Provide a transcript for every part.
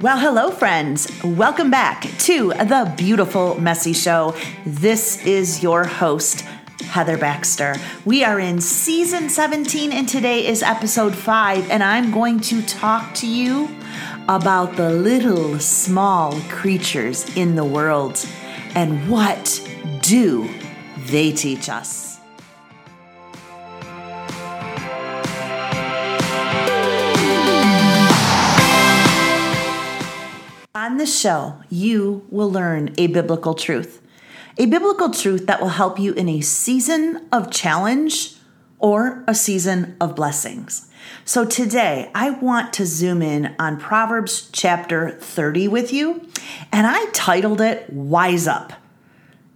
Well, hello, friends. Welcome back to the Beautiful Messy Show. This is your host, Heather Baxter. We are in season 17, and today is episode 5, and I'm going to talk to you about the little small creatures in the world and what do they teach us. The show, you will learn a biblical truth. A biblical truth that will help you in a season of challenge or a season of blessings. So today, I want to zoom in on Proverbs chapter 30 with you, and I titled it Wise Up.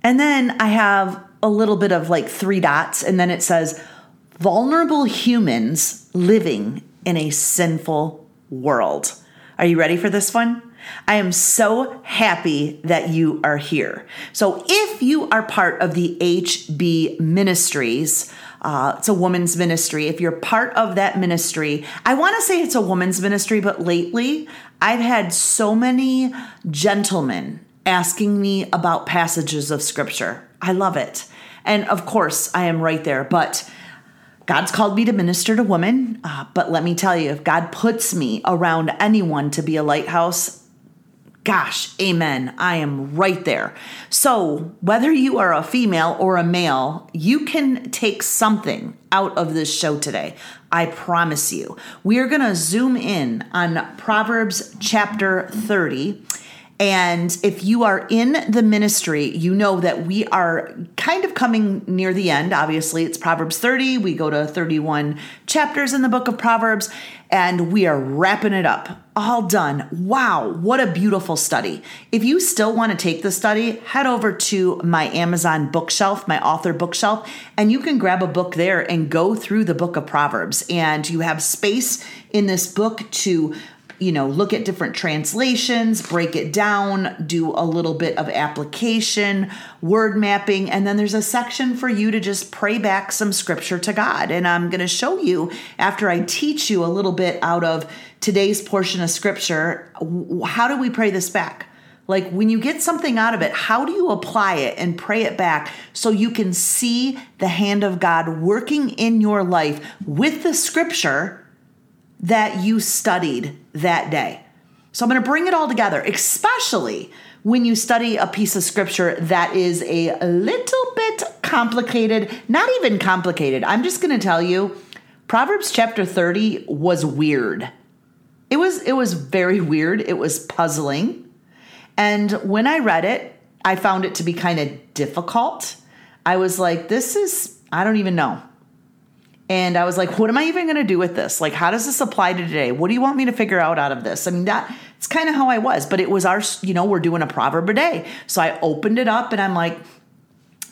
And then I have a little bit of like three dots, and then it says Vulnerable humans living in a sinful world. Are you ready for this one? I am so happy that you are here. So, if you are part of the HB Ministries, uh, it's a woman's ministry. If you're part of that ministry, I want to say it's a woman's ministry, but lately I've had so many gentlemen asking me about passages of scripture. I love it. And of course, I am right there, but God's called me to minister to women. Uh, but let me tell you, if God puts me around anyone to be a lighthouse, Gosh, amen. I am right there. So, whether you are a female or a male, you can take something out of this show today. I promise you. We are going to zoom in on Proverbs chapter 30 and if you are in the ministry, you know that we are kind of coming near the end. Obviously, it's Proverbs 30. We go to 31 chapters in the book of Proverbs, and we are wrapping it up. All done. Wow, what a beautiful study. If you still want to take the study, head over to my Amazon bookshelf, my author bookshelf, and you can grab a book there and go through the book of Proverbs. And you have space in this book to you know, look at different translations, break it down, do a little bit of application, word mapping, and then there's a section for you to just pray back some scripture to God. And I'm going to show you after I teach you a little bit out of today's portion of scripture, how do we pray this back? Like when you get something out of it, how do you apply it and pray it back so you can see the hand of God working in your life with the scripture that you studied that day. So I'm going to bring it all together, especially when you study a piece of scripture that is a little bit complicated, not even complicated. I'm just going to tell you Proverbs chapter 30 was weird. It was it was very weird. It was puzzling. And when I read it, I found it to be kind of difficult. I was like this is I don't even know. And I was like, what am I even going to do with this? Like, how does this apply to today? What do you want me to figure out out of this? I mean, that it's kind of how I was, but it was our, you know, we're doing a proverb a day. So I opened it up and I'm like,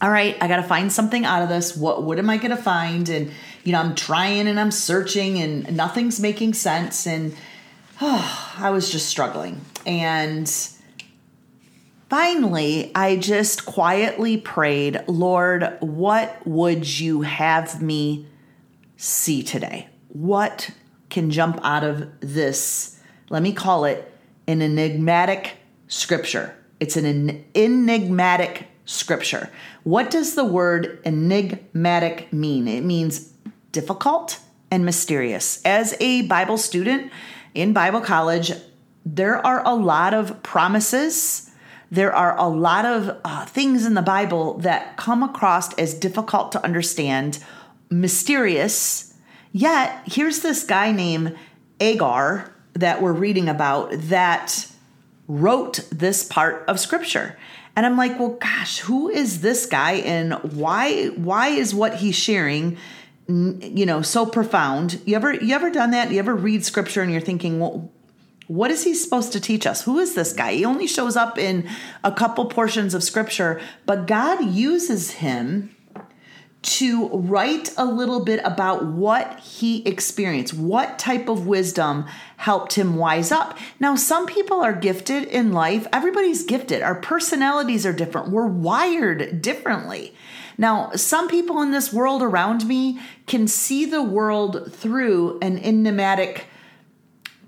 all right, I got to find something out of this. What, what am I going to find? And, you know, I'm trying and I'm searching and nothing's making sense. And oh, I was just struggling. And finally, I just quietly prayed, Lord, what would you have me see today? What can jump out of this? Let me call it an enigmatic scripture. It's an enigmatic scripture. What does the word enigmatic mean? It means difficult and mysterious. As a Bible student in Bible college, there are a lot of promises. There are a lot of uh, things in the Bible that come across as difficult to understand mysterious. Yet, here's this guy named Agur that we're reading about that wrote this part of scripture. And I'm like, well, gosh, who is this guy and why why is what he's sharing you know so profound? You ever you ever done that? You ever read scripture and you're thinking, well, what is he supposed to teach us? Who is this guy? He only shows up in a couple portions of scripture, but God uses him to write a little bit about what he experienced, what type of wisdom helped him wise up. Now, some people are gifted in life. Everybody's gifted. Our personalities are different. We're wired differently. Now, some people in this world around me can see the world through an enigmatic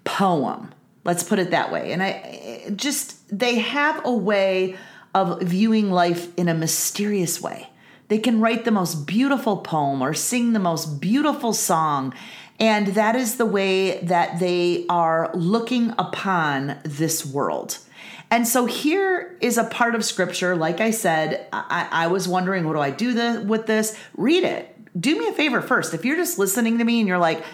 poem. Let's put it that way. And I just, they have a way of viewing life in a mysterious way. They can write the most beautiful poem or sing the most beautiful song. And that is the way that they are looking upon this world. And so here is a part of scripture. Like I said, I, I was wondering, what do I do the, with this? Read it. Do me a favor first. If you're just listening to me and you're like,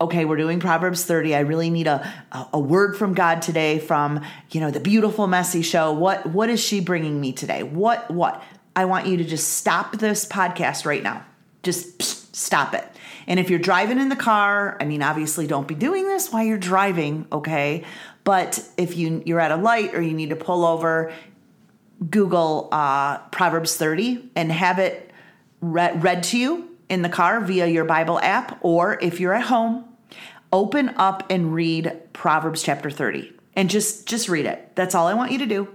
okay, we're doing Proverbs 30. I really need a, a word from God today from, you know, the beautiful messy show. What what is she bringing me today? What what? I want you to just stop this podcast right now. Just stop it. And if you're driving in the car, I mean, obviously don't be doing this while you're driving, okay? But if you you're at a light or you need to pull over, Google uh, Proverbs 30 and have it read, read to you in the car via your Bible app, or if you're at home, open up and read Proverbs chapter 30 and just just read it. That's all I want you to do.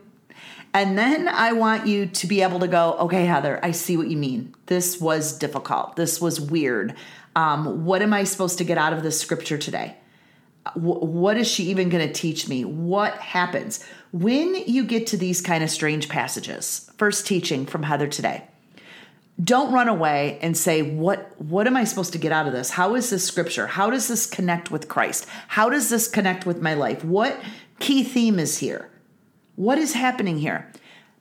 And then I want you to be able to go, okay, Heather, I see what you mean. This was difficult. This was weird. Um, what am I supposed to get out of this scripture today? What is she even going to teach me? What happens when you get to these kind of strange passages? First teaching from Heather today don't run away and say what what am i supposed to get out of this how is this scripture how does this connect with christ how does this connect with my life what key theme is here what is happening here?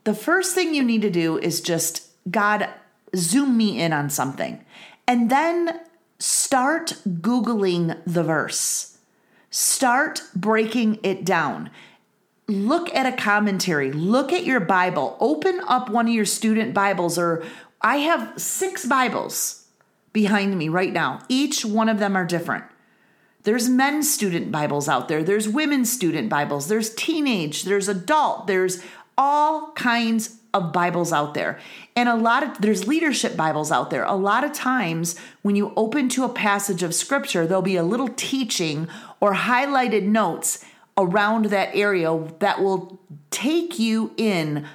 The first thing you need to do is just god zoom me in on something. And then start googling the verse. Start breaking it down. Look at a commentary, look at your Bible, open up one of your student Bibles or I have six Bibles behind me right now. Each one of them are different. There's men's student Bibles out there, there's women's student Bibles, there's teenage, there's adult, there's all kinds of Bibles out there. And a lot of there's leadership Bibles out there. A lot of times when you open to a passage of scripture, there'll be a little teaching or highlighted notes around that area that will take you in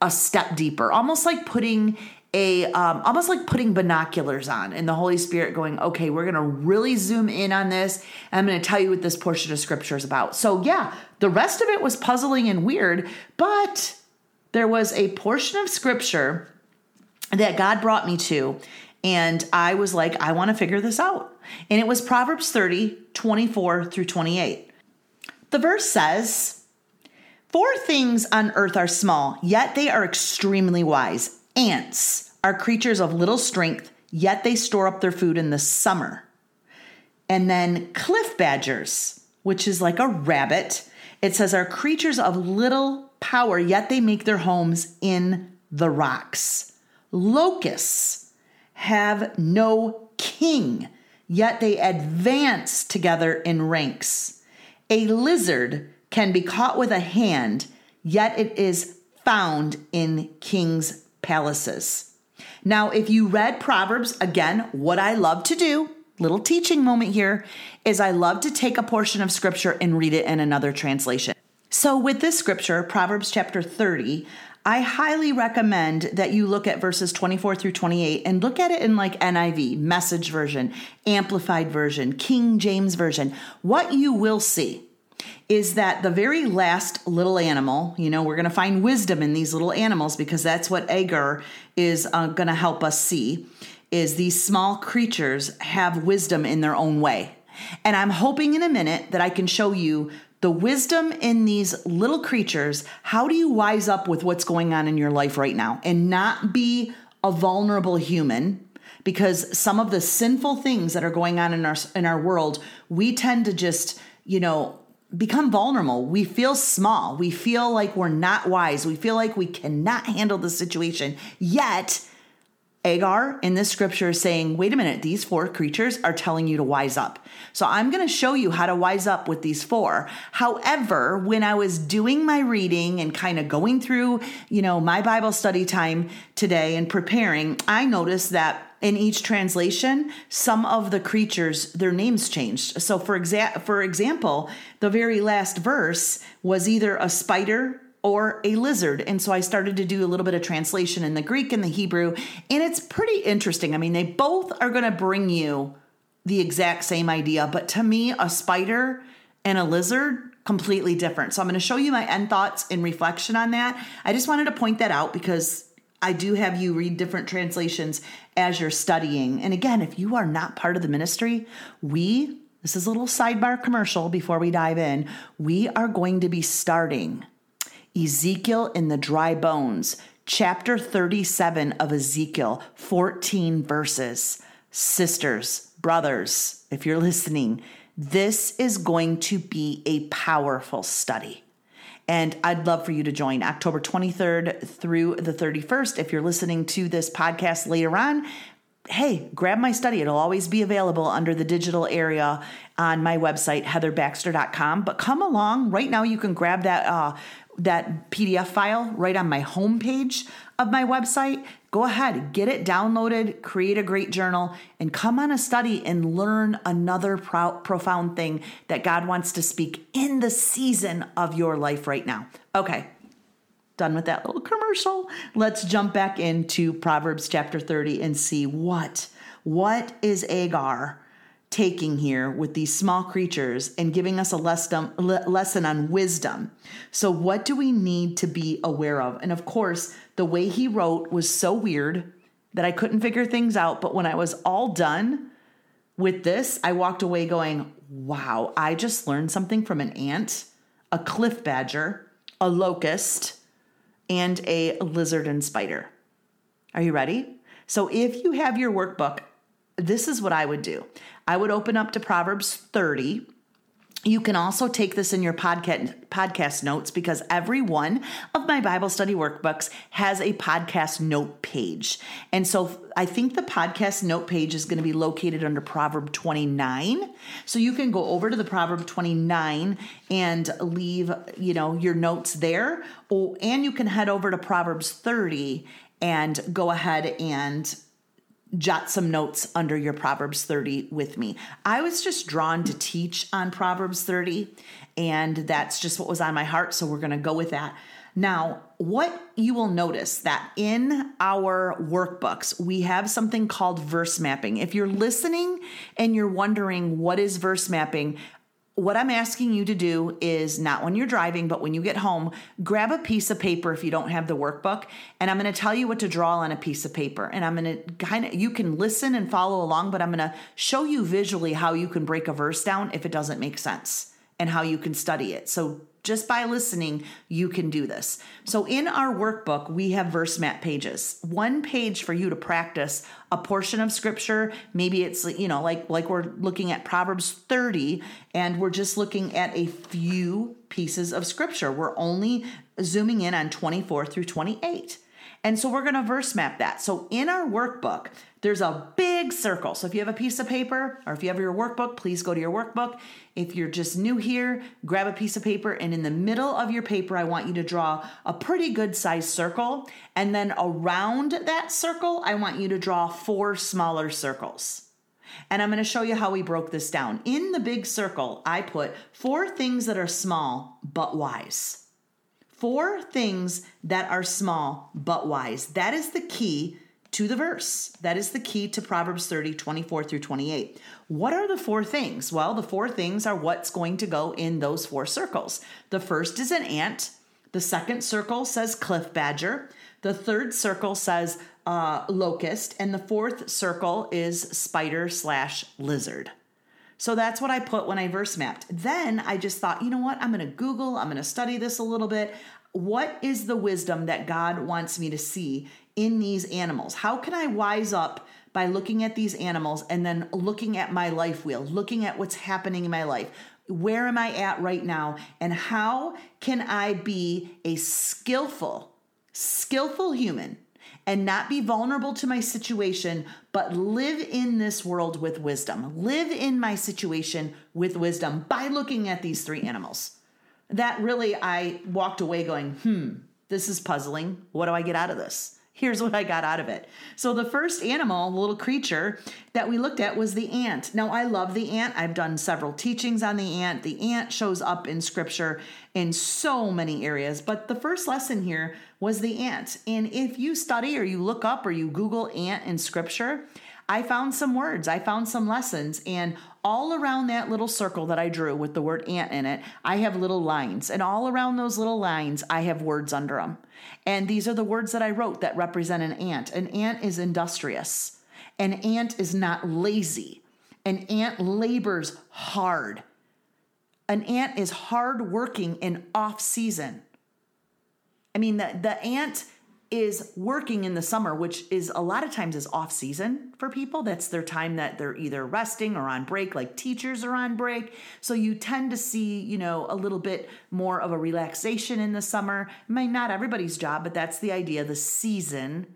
a step deeper, almost like putting a um, almost like putting binoculars on and the holy spirit going okay we're gonna really zoom in on this i'm gonna tell you what this portion of scripture is about. So yeah the rest of it was puzzling and weird but there was a portion of scripture that god brought me to and i was like i want to figure this out. And it was proverbs 30 24 through 28 the verse says four things on earth are small yet they are extremely wise Ants are creatures of little strength, yet they store up their food in the summer. And then cliff badgers, which is like a rabbit, it says are creatures of little power, yet they make their homes in the rocks. Locusts have no king, yet they advance together in ranks. A lizard can be caught with a hand, yet it is found in kings' palaces. Now, if you read Proverbs, again, what I love to do, little teaching moment here, is I love to take a portion of scripture and read it in another translation. So, with this scripture, Proverbs chapter 30, I highly recommend that you look at verses 24 through 28 and look at it in like NIV, message version, amplified version, King James version. What you will see is that the very last little animal, you know, we're going to find wisdom in these little animals because that's what Agur is uh, going to help us see, is these small creatures have wisdom in their own way. And I'm hoping in a minute that I can show you the wisdom in these little creatures. How do you wise up with what's going on in your life right now and not be a vulnerable human? Because some of the sinful things that are going on in our in our world, we tend to just, you know, become vulnerable. We feel small. We feel like we're not wise. We feel like we cannot handle the situation. Yet, Agur in this scripture is saying, wait a minute, these four creatures are telling you to wise up. So I'm going to show you how to wise up with these four. However, when I was doing my reading and kind of going through, you know, my Bible study time today and preparing, I noticed that in each translation, some of the creatures, their names changed. So for exa- for example, the very last verse was either a spider or a lizard. And so I started to do a little bit of translation in the Greek and the Hebrew, and it's pretty interesting. I mean, they both are going to bring you the exact same idea, but to me, a spider and a lizard completely different. So I'm going to show you my end thoughts in reflection on that. I just wanted to point that out because I do have you read different translations as you're studying. And again, if you are not part of the ministry, we, this is a little sidebar commercial before we dive in, we are going to be starting Ezekiel in the dry bones, chapter 37 of Ezekiel, 14 verses. Sisters, brothers, if you're listening, this is going to be a powerful study. And I'd love for you to join October 23rd through the 31st. If you're listening to this podcast later on, hey, grab my study. It'll always be available under the digital area on my website, heatherbaxter.com. But come along. Right now, you can grab that uh, that PDF file right on my homepage of my website. Go ahead, get it downloaded, create a great journal, and come on a study and learn another pro- profound thing that God wants to speak in the season of your life right now. Okay, done with that little commercial. Let's jump back into Proverbs chapter 30 and see what what is Agur taking here with these small creatures and giving us a lesson on wisdom. So, what do we need to be aware of? And of course, the way he wrote was so weird that I couldn't figure things out. But when I was all done with this, I walked away going, wow, I just learned something from an ant, a cliff badger, a locust, and a lizard and spider. Are you ready? So, if you have your workbook, this is what I would do. I would open up to Proverbs 30. You can also take this in your podcast podcast notes because every one of my Bible study workbooks has a podcast note page. And so I think the podcast note page is going to be located under Proverb 29. So you can go over to the Proverb 29 and leave, you know, your notes there. Oh, and you can head over to Proverbs 30 and go ahead and jot some notes under your Proverbs 30 with me. I was just drawn to teach on Proverbs 30, and that's just what was on my heart. So we're going to go with that. Now, what you will notice that in our workbooks, we have something called verse mapping. If you're listening and you're wondering what is verse mapping, what I'm asking you to do is not when you're driving, but when you get home, grab a piece of paper if you don't have the workbook, and I'm going to tell you what to draw on a piece of paper. And I'm going to kind of, you can listen and follow along, but I'm going to show you visually how you can break a verse down if it doesn't make sense and how you can study it. So just by listening, you can do this. So in our workbook, we have verse map pages. One page for you to practice a portion of scripture. Maybe it's you know like like we're looking at Proverbs 30 and we're just looking at a few pieces of scripture. We're only zooming in on 24 through 28. And so we're going to verse map that. So in our workbook, there's a big circle. So if you have a piece of paper or if you have your workbook, please go to your workbook. If you're just new here, grab a piece of paper and in the middle of your paper, I want you to draw a pretty good sized circle. And then around that circle, I want you to draw four smaller circles. And I'm going to show you how we broke this down. In the big circle, I put four things that are small but wise. Four things that are small but wise. That is the key to the verse. That is the key to Proverbs 30, 24 through 28. What are the four things? Well, the four things are what's going to go in those four circles. The first is an ant. The second circle says cliff badger. The third circle says uh, locust. And the fourth circle is spider slash lizard. So that's what I put when I verse mapped. Then I just thought, you know what? I'm going to Google, I'm going to study this a little bit. What is the wisdom that God wants me to see in these animals? How can I wise up by looking at these animals and then looking at my life wheel, looking at what's happening in my life? Where am I at right now? And how can I be a skillful, skillful human and not be vulnerable to my situation, but live in this world with wisdom. Live in my situation with wisdom by looking at these three animals. That really, I walked away going, hmm, this is puzzling. What do I get out of this? Here's what I got out of it. So, the first animal, the little creature that we looked at was the ant. Now, I love the ant. I've done several teachings on the ant. The ant shows up in scripture in so many areas, but the first lesson here was the ant. And if you study or you look up or you Google ant in scripture, I found some words, I found some lessons, and all around that little circle that I drew with the word ant in it, I have little lines. And all around those little lines, I have words under them. And these are the words that I wrote that represent an ant. An ant is industrious, an ant is not lazy, an ant labors hard. An ant is hard working in off season. I mean, the, the ant is working in the summer, which is a lot of times is off season for people. That's their time that they're either resting or on break, like teachers are on break. So you tend to see, you know, a little bit more of a relaxation in the summer. It might not everybody's job, but that's the idea. The season,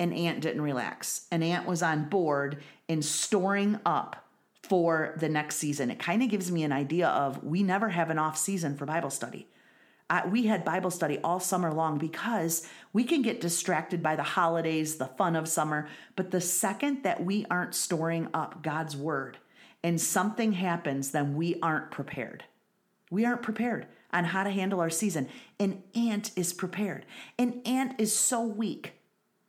an ant didn't relax. An ant was on board in storing up for the next season. It kind of gives me an idea of we never have an off season for Bible study we had Bible study all summer long because we can get distracted by the holidays, the fun of summer. But the second that we aren't storing up God's word and something happens, then we aren't prepared. We aren't prepared on how to handle our season. An ant is prepared. An ant is so weak.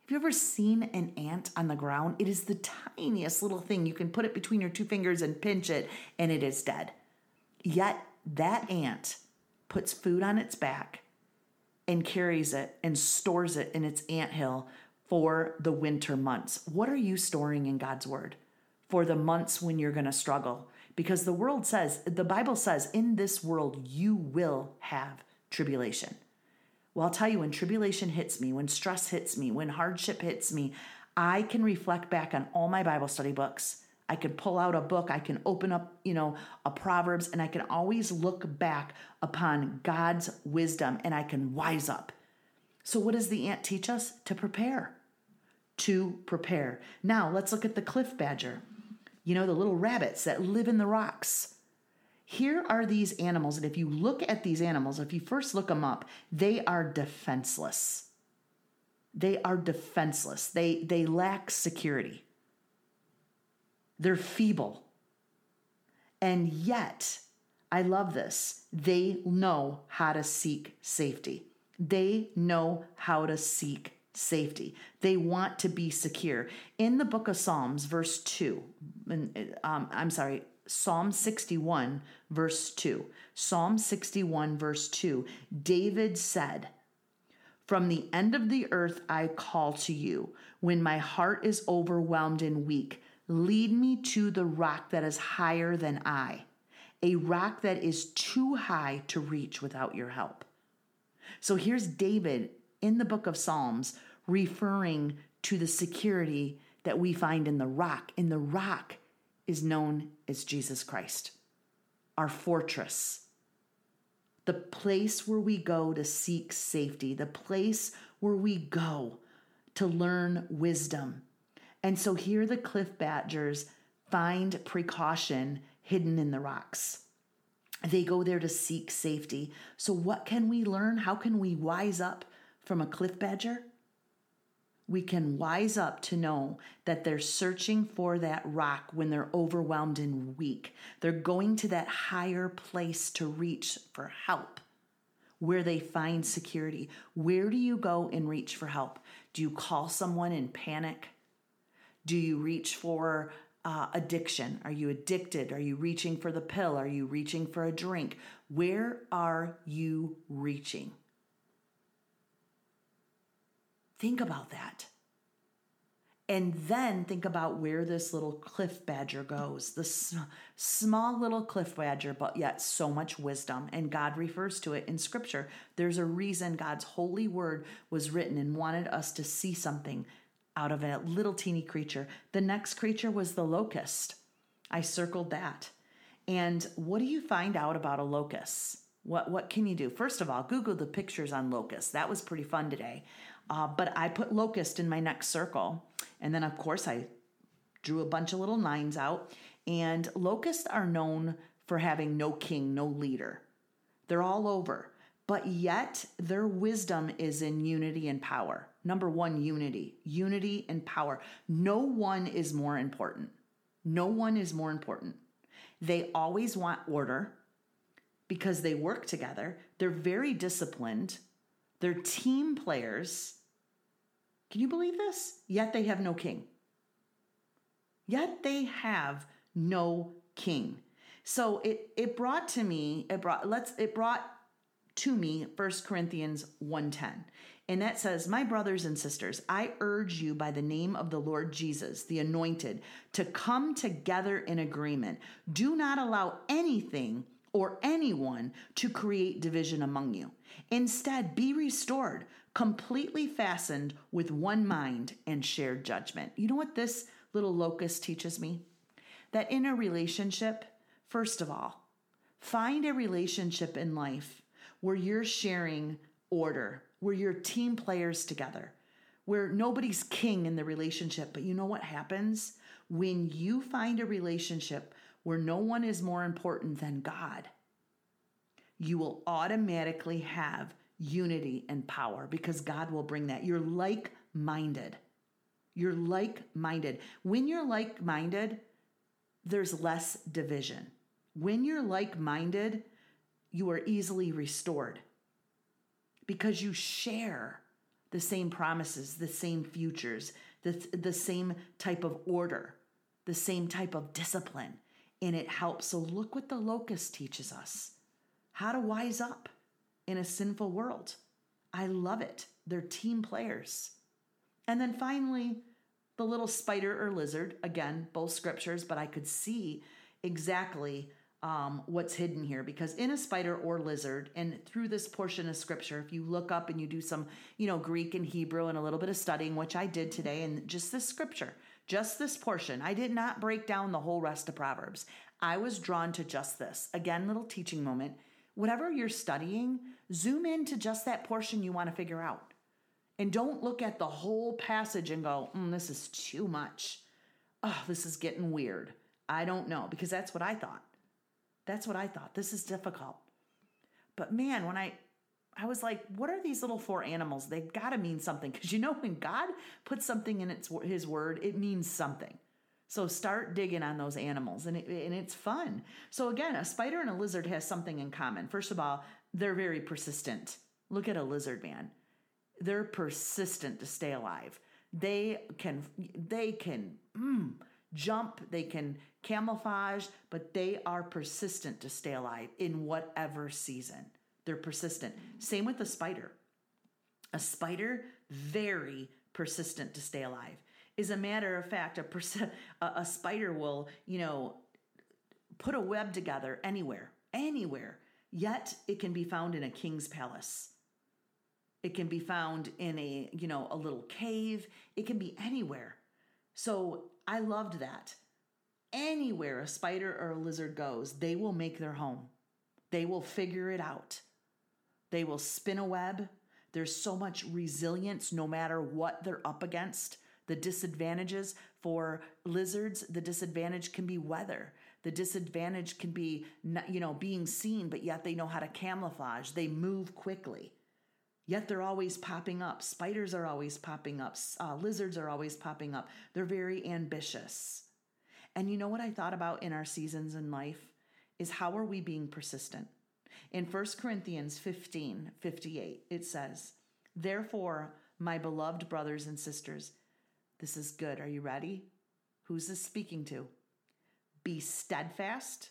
Have you ever seen an ant on the ground? It is the tiniest little thing. You can put it between your two fingers and pinch it, and it is dead. Yet, that ant puts food on its back and carries it and stores it in its ant hill for the winter months. What are you storing in God's word for the months when you're going to struggle? Because the world says, the Bible says, in this world you will have tribulation. Well, I'll tell you, when tribulation hits me, when stress hits me, when hardship hits me, I can reflect back on all my Bible study books I can pull out a book, I can open up, you know, a Proverbs, and I can always look back upon God's wisdom and I can wise up. So, what does the ant teach us? To prepare. To prepare. Now, let's look at the cliff badger. You know, the little rabbits that live in the rocks. Here are these animals, and if you look at these animals, if you first look them up, they are defenseless. They are defenseless. They, they lack security. They're feeble. And yet, I love this. They know how to seek safety. They know how to seek safety. They want to be secure. In the book of Psalms, verse 2, um, I'm sorry, Psalm 61, verse 2. Psalm 61, verse 2, David said, From the end of the earth I call to you. When my heart is overwhelmed and weak, Lead me to the rock that is higher than I, a rock that is too high to reach without your help. So here's David in the book of Psalms referring to the security that we find in the rock. And the rock is known as Jesus Christ, our fortress, the place where we go to seek safety, the place where we go to learn wisdom and so here the cliff badgers find precaution hidden in the rocks. They go there to seek safety. So, what can we learn? How can we wise up from a cliff badger? We can wise up to know that they're searching for that rock when they're overwhelmed and weak. They're going to that higher place to reach for help where they find security. Where do you go and reach for help? Do you call someone in panic? Do you reach for uh, addiction? Are you addicted? Are you reaching for the pill? Are you reaching for a drink? Where are you reaching? Think about that. And then think about where this little cliff badger goes. this small little cliff badger, but yet so much wisdom. And God refers to it in scripture. There's a reason God's holy word was written and wanted us to see something out of a little teeny creature. The next creature was the locust. I circled that. And what do you find out about a locust? What what can you do? First of all, Google the pictures on locusts. That was pretty fun today. Uh, but I put locust in my next circle, and then of course I drew a bunch of little nines out. And locusts are known for having no king, no leader. They're all over but yet their wisdom is in unity and power. Number one, unity, unity and power. No one is more important. No one is more important. They always want order because they work together. They're very disciplined. They're team players. Can you believe this? Yet they have no king. yet they have no king. So it it brought to me, it brought let's it brought to me 1 Corinthians 1:10. And that says, "My brothers and sisters, I urge you by the name of the Lord Jesus, the anointed, to come together in agreement. Do not allow anything or anyone to create division among you. Instead, be restored, completely fastened with one mind and shared judgment." You know what this little locust teaches me? That in a relationship, first of all, find a relationship in life where you're sharing order, where you're team players together, where nobody's king in the relationship. But you know what happens? When you find a relationship where no one is more important than God, you will automatically have unity and power because God will bring that. You're like minded. You're like minded. When you're like minded, there's less division. When you're like minded, you are easily restored because you share the same promises, the same futures, the, the same type of order, the same type of discipline, and it helps. So, look what the locust teaches us how to wise up in a sinful world. I love it. They're team players. And then finally, the little spider or lizard, again, both scriptures, but I could see exactly um, what's hidden here because in a spider or lizard and through this portion of scripture if you look up and you do some you know greek and hebrew and a little bit of studying which i did today and just this scripture just this portion i did not break down the whole rest of proverbs. I was drawn to just this. Again little teaching moment. Whatever you're studying zoom in to just that portion you want to figure out. And don't look at the whole passage and go mm, this is too much. Oh this is getting weird. I don't know because that's what i thought that's what I thought. This is difficult. But man, when I I was like, what are these little four animals? They've got to mean something because you know when God puts something in its his word, it means something. So start digging on those animals and, it, and it's fun. So again, a spider and a lizard has something in common. First of all, they're very persistent. Look at a lizard man. They're persistent to stay alive. They can they can mm, jump, they can camouflage, but they are persistent to stay alive in whatever season. They're persistent. Same with the spider. A spider, very persistent to stay alive. As a matter of fact, a, pers- a spider will, you know, put a web together anywhere, anywhere. Yet it can be found in a king's palace. It can be found in a, you know, a little cave. It can be anywhere. So I loved that. Anywhere a spider or a lizard goes, they will make their home. They will figure it out. They will spin a web. There's so much resilience no matter what they're up against. The disadvantages for lizards, the disadvantage can be weather. The disadvantage can be, you know, being seen, but yet they know how to camouflage. They move quickly. Yet they're always popping up. Spiders are always popping up. Uh, lizards are always popping up. They're very ambitious. And you know what I thought about in our seasons in life is how are we being persistent? In 1 Corinthians 15 58, it says, Therefore, my beloved brothers and sisters, this is good. Are you ready? Who's this speaking to? Be steadfast,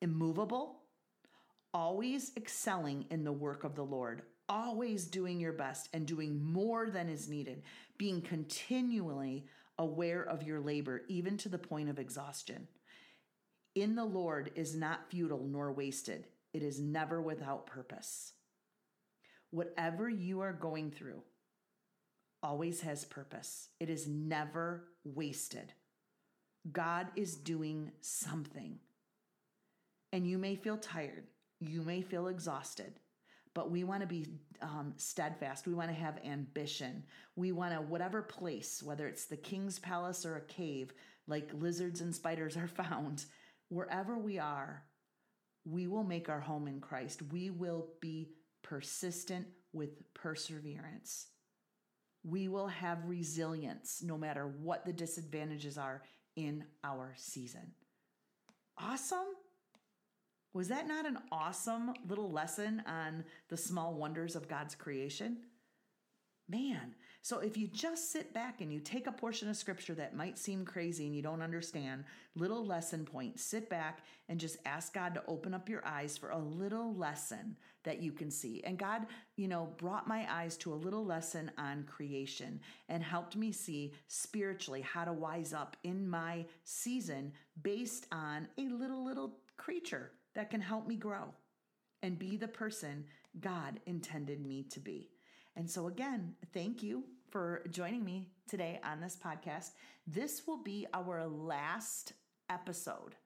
immovable, always excelling in the work of the Lord, always doing your best and doing more than is needed, being continually aware of your labor, even to the point of exhaustion. In the Lord is not futile nor wasted, it is never without purpose. Whatever you are going through always has purpose, it is never wasted. God is doing something. And you may feel tired. You may feel exhausted, but we want to be um, steadfast. We want to have ambition. We want to, whatever place, whether it's the king's palace or a cave, like lizards and spiders are found, wherever we are, we will make our home in Christ. We will be persistent with perseverance. We will have resilience no matter what the disadvantages are in our season. Awesome. Was that not an awesome little lesson on the small wonders of God's creation? Man, So if you just sit back and you take a portion of scripture that might seem crazy and you don't understand, little lesson point, sit back and just ask God to open up your eyes for a little lesson that you can see. And God, you know, brought my eyes to a little lesson on creation and helped me see spiritually how to wise up in my season based on a little, little creature that can help me grow and be the person God intended me to be. And so, again, thank you for joining me today on this podcast. This will be our last episode,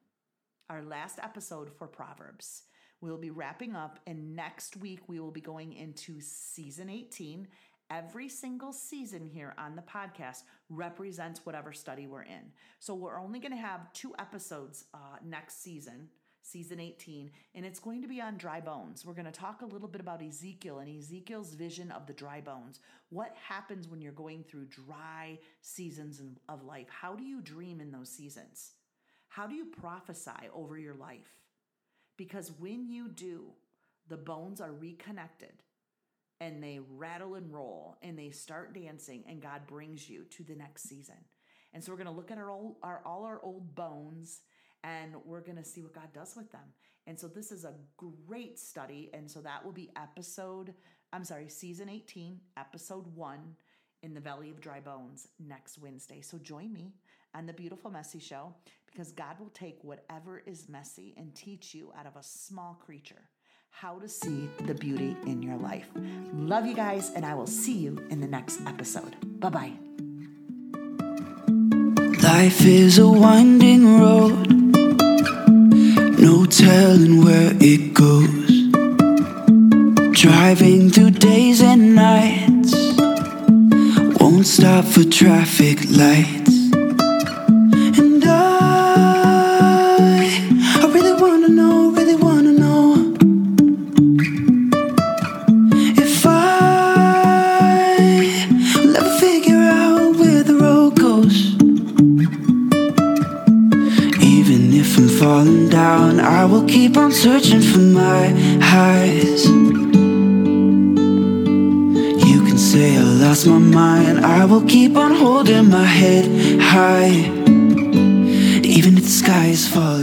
our last episode for Proverbs. We'll be wrapping up, and next week we will be going into season 18. Every single season here on the podcast represents whatever study we're in. So we're only going to have two episodes uh, next season season 18, and it's going to be on dry bones. We're going to talk a little bit about Ezekiel and Ezekiel's vision of the dry bones. What happens when you're going through dry seasons of life? How do you dream in those seasons? How do you prophesy over your life? Because when you do, the bones are reconnected and they rattle and roll and they start dancing, and God brings you to the next season. And so we're going to look at our, old, our all our old bones and we're going to see what God does with them. And so this is a great study. And so that will be episode, I'm sorry, season 18, episode one in the Valley of Dry Bones next Wednesday. So join me on the Beautiful Messy Show because God will take whatever is messy and teach you out of a small creature how to see the beauty in your life. Love you guys, and I will see you in the next episode. Bye bye. Life is a winding road telling where it goes. Driving through days and nights, won't stop for traffic lights. I will keep on searching for my highs. You can say I lost my mind. I will keep on holding my head high. Even if the sky is falling.